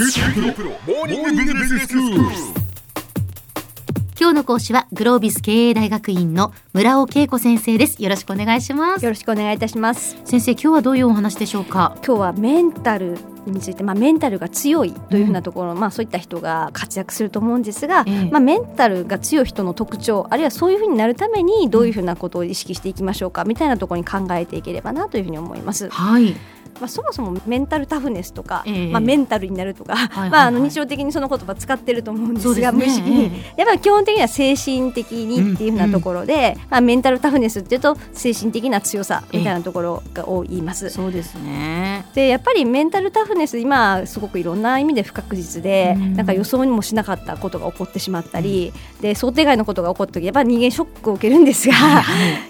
今日の講師はグロービス経営大学院の村尾恵子先生です。よろしくお願いします。よろしくお願いいたします。先生今日はどういうお話でしょうか？今日はメンタルについて、まあ、メンタルが強いというふうなところ、うん、まあ、そういった人が活躍すると思うんですが、ええ、まあ、メンタルが強い人の特徴あるいはそういうふうになるためにどういうふうなことを意識していきましょうかみたいなところに考えていければなというふうに思います。はいまあ、そもそもメンタルタフネスとか、えー、まあ、メンタルになるとか、はいはいはい、まあ、あの日常的にその言葉使ってると思うんですが、ね、無意識に、やっぱり基本的には精神的にっていうふうなところで、うんうん、まあ、メンタルタフネスっていうと精神的な強さみたいなところがを言います。そうですね。でやっぱりメンタルタフネス今すごくいろんな意味で不確実で、うん、なんか予想にもしなかったことが起こってしまったり、うん、で想定外のことが起こった時やっぱり人間ショックを受けるんですが、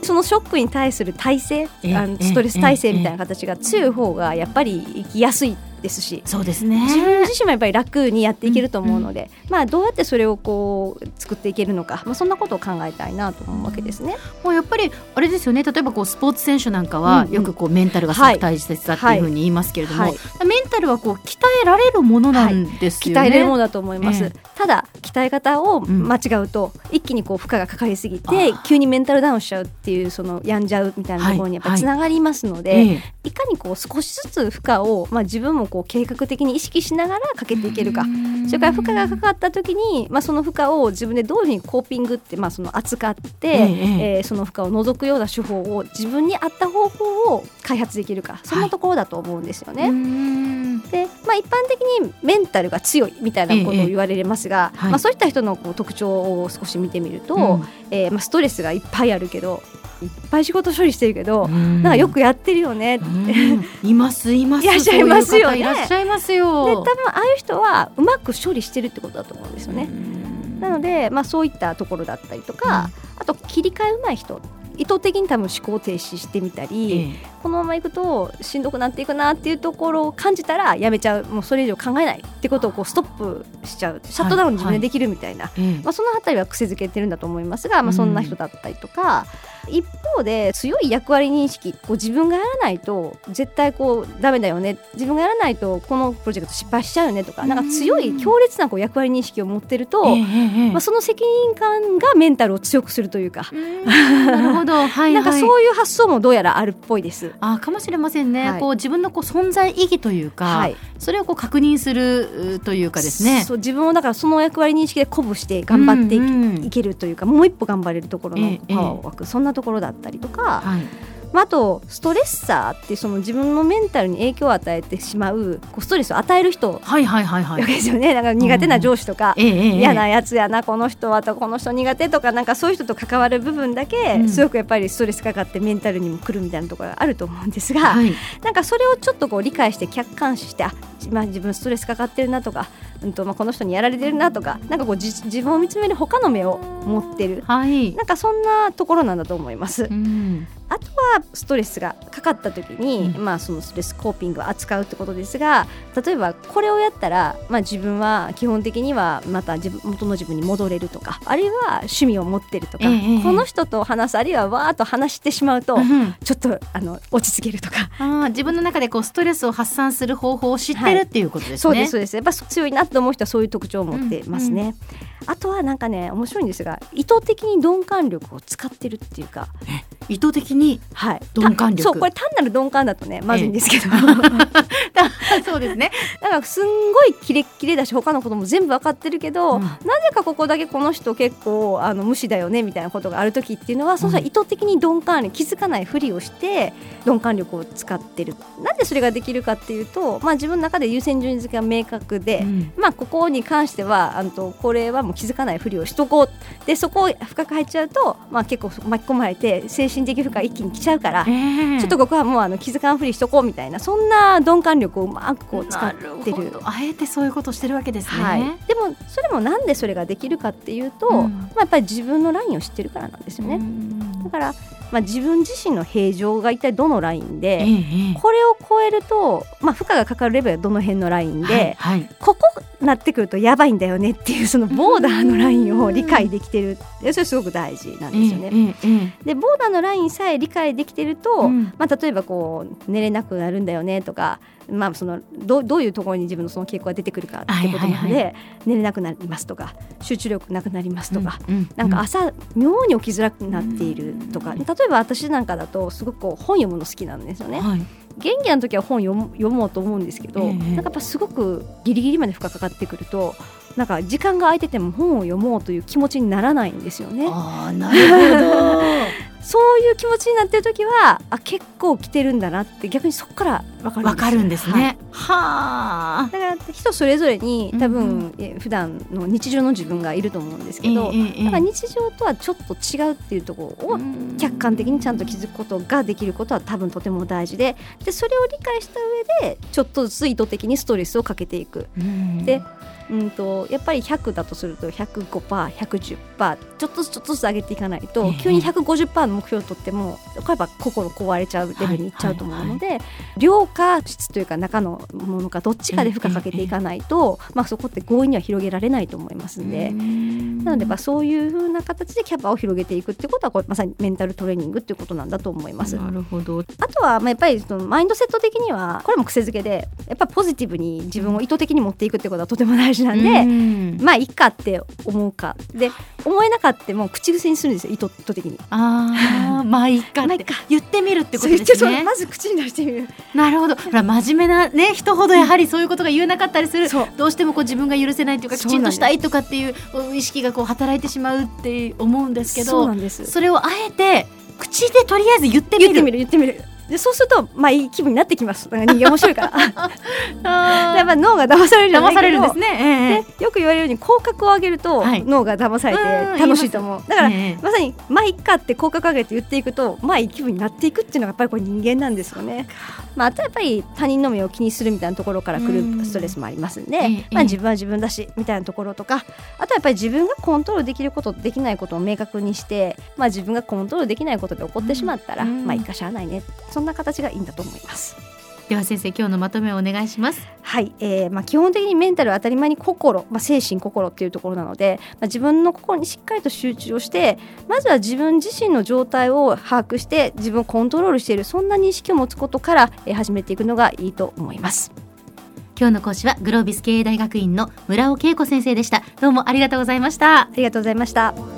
そのショックに対する体制あのストレス体制みたいな形が強い方がやっぱり行きやすいっですしそうですね。自分自身もやっぱり楽にやっていけると思うので、うんうん、まあ、どうやってそれをこう作っていけるのか、まあ、そんなことを考えたいなと思うわけですね。もうやっぱりあれですよね。例えばこうスポーツ選手なんかは、よくこうメンタルがすごく大切だっていうふうに言いますけれども、はい。はい、メンタルはこう鍛えられるものなんですよね。はい、鍛えれるものだと思います、えー、ただ鍛え方を間違うと、うん、一気にこう負荷がかかりすぎて急にメンタルダウンしちゃうっていうその病んじゃうみたいなところにやっぱりつながりますので、いかにこう少しずつ負荷を、まあ、自分もこう計画的に意識しながらかけていけるか。それから負荷がかかった時に、まあ、その負荷を自分でどういうふうにコーピングって、まあ、その扱って、えええー、その負荷を除くような手法を自分に合った方法を開発できるか。そんなところだと思うんですよね。はい、で、まあ、一般的にメンタルが強いみたいなことを言われますが、ええまあ、そういった人のこう特徴を少し見てみると、うん、えー、まあ、ストレスがいっぱいあるけどいっぱい仕事処理してるけど、なんかよくやってるよねって、いますいます。いらっしゃいますよね。いらっしゃいますよ。で多分ああいう人はうまく処理してるってことだと思うんですよね。なので、まあ、そういったところだったりとか、あと切り替えうまい人意図的に多分思考停止してみたり、ええ、このままいくとしんどくなっていくなっていうところを感じたらやめちゃうもうそれ以上考えないってことをこうストップしちゃう。シャットダウン自分でできるみたいな、はい。はい、まあ、その辺りは癖づけてるんだと思いますが、まあ、そんな人だったりとか。うん一方で強い役割認識こう自分がやらないと絶対こうダメだよね。自分がやらないとこのプロジェクト失敗しちゃうよねとかなんか強い強烈なこう役割認識を持ってると、まあ、その責任感がメンタルを強くするというか。なるほど、はいはい、なんかそういう発想もどうやらあるっぽいです。あかもしれませんね、はい、こう自分のこう存在意義というか、はい、それをこう確認するというかですね。そう自分をだからその役割認識で鼓舞して頑張ってい,、いけるというかもう一歩頑張れるところのパワーを湧く、そんなところだったりとか。はいまあ、あとストレッサーってその自分のメンタルに影響を与えてしまうこうストレスを与える人はいはいはいはい。ですよね。なんか苦手な上司とか、うん、嫌なやつやなこの人はとこの人苦手とかなんかそういう人と関わる部分だけ、すごくやっぱりストレスかかってメンタルにもくるみたいなところがあると思うんですが、はい、なんかそれをちょっとこう理解して客観視してあ、まあ、自分ストレスかかってるなとかうんとまあ、この人にやられてるなとかなんかこう自分を見つめる他の目を持ってる、はい、なんかそんなところなんだと思います。うんあとはストレスがかかった時に、うん、まあ、そのストレスコーピングを扱うってことですが例えばこれをやったら、まあ、自分は基本的にはまた自分元の自分に戻れるとかあるいは趣味を持ってるとか、えー、この人と話すあるいはわーっと話してしまうと、うん、ちょっとあの落ち着けるとかあ自分の中でこうストレスを発散する方法を知ってるっていうことですね。はい、そうですそうですやっぱ強いなと思う人はそういう特徴を持ってますね。うん、あとはなんかね面白いんですが意図的に鈍感力を使ってるっていうか。意図的に鈍感力、そうこれ単なる鈍感だとねまずいんですけど、ええ、そうですね。だからすんごいキレッキレだし他のことも全部わかってるけど、うん、なぜかここだけこの人結構あの無視だよねみたいなことがある時っていうのは、うん、そう意図的に鈍感に気づかないふりをして鈍感力を使ってる。なんでそれができるかっていうと、まあ、自分の中で優先順位付けが明確で、うん、まあ、ここに関してはあのこれはもう気づかないふりをしとこう。でそこを深く入っちゃうと、まあ、結構巻き込まれて精神神的負荷一気に来ちゃうから、えー、ちょっとここはもうあの気づかんふりしとこうみたいなそんな鈍感力をうまくこう使ってる。あえてそういうことしてるわけですね、はい、でもそれもなんでそれができるかっていうと、うん、まあ、やっぱり自分のラインを知ってるからなんですよね。だからまあ、自分自身の平常が一体どのラインで、えー、これを超えると、まあ、負荷がかかるレベルはどの辺のラインで、はいはい、ここなってくるとやばいんだよねっていうそのボーダーのラインを理解できてる。それすごく大事なんですよね。でボーダーのラインさえ理解できてると、まあ、例えばこう寝れなくなるんだよねとかまあ、そのどどういうところに自分のその傾向が出てくるかってことなので、寝れなくなりますとか集中力なくなりますとか、うんうん、なんか朝妙に起きづらくなっているとか、例えば私なんかだとすごく本読むの好きなんですよね。はい元気な時は本読読もうと思うんですけど、えー、なんかやっぱすごくギリギリまで負荷かかってくるとなんか時間が空いてても本を読もうという気持ちにならないんですよね。あなるほどそういう気持ちになってる時はあ結構来てるんだなって逆にそこから分かるんですかるんですね。はあ。だから人それぞれに多分、うん、普段の日常の自分がいると思うんですけど、えー、だから日常とはちょっと違うっていうところを客観的にちゃんと気づくことができることは多分とても大事ででそれを理解した上でちょっとずつ意図的にストレスをかけていく。でうんとやっぱり100だとすると 105%110% ちょっとずつちょっとずつ上げていかないと、急に150%の目標を取ってもこれば心壊れちゃうレベルにいっちゃうと思うので、はいはいはい、量か質というか中のものかどっちかで負荷かけていかないと、まあ、そこって強引には広げられないと思いますんで。なのでまあそういうふうな形でキャパを広げていくってことはこれまさにメンタルトレーニングっていうことなんだと思います。なるほど。あとはまあやっぱりそのマインドセット的にはこれも癖づけでやっぱポジティブに自分を意図的に持っていくってことはとても大事なんで、うん、まあいいかって思うかで思えなかったも口癖にするんですよ意図的に。ああまあいいかって言ってみるってことですね。まず口に出してみる。なるほど。ほら真面目なね人ほどやはりそういうことが言えなかったりする。どうしてもこう自分が許せないというかきちんとしたいとかっていう意識がこう働いてしまうって思うんですけど、それをあえて口でとりあえず言ってみる。言ってみる言ってみる。でそうするとまあいい気分になってきます。人間面白いから。やっぱ脳が騙される騙されるんですね、えー、でよく言われるように口角を上げると、脳が騙されて楽しいと思う。だから、えー、まさにまあいっかって口角上げて言っていくとまあいい気分になっていくっていうのがやっぱりこれ人間なんですよね。まあ、あとやっぱり他人の目を気にするみたいなところからくるストレスもありますんで、んまあ、自分は自分だしみたいなところとかあとやっぱり自分がコントロールできることできないことを明確にして、まあ、自分がコントロールできないことで起こってしまったら、まあいいかしゃあないね。そんな形がいいんだと思います。では先生今日のまとめをお願いします。はい、えーまあ、基本的にメンタルは当たり前に心、まあ、精神心っていうところなので、まあ、自分の心にしっかりと集中をしてまずは自分自身の状態を把握して自分をコントロールしているそんな認識を持つことから、えー、始めていくのがいいと思います。今日の講師はグロービス経営大学院の村尾恵子先生でした。どうもありがとうございました。ありがとうございました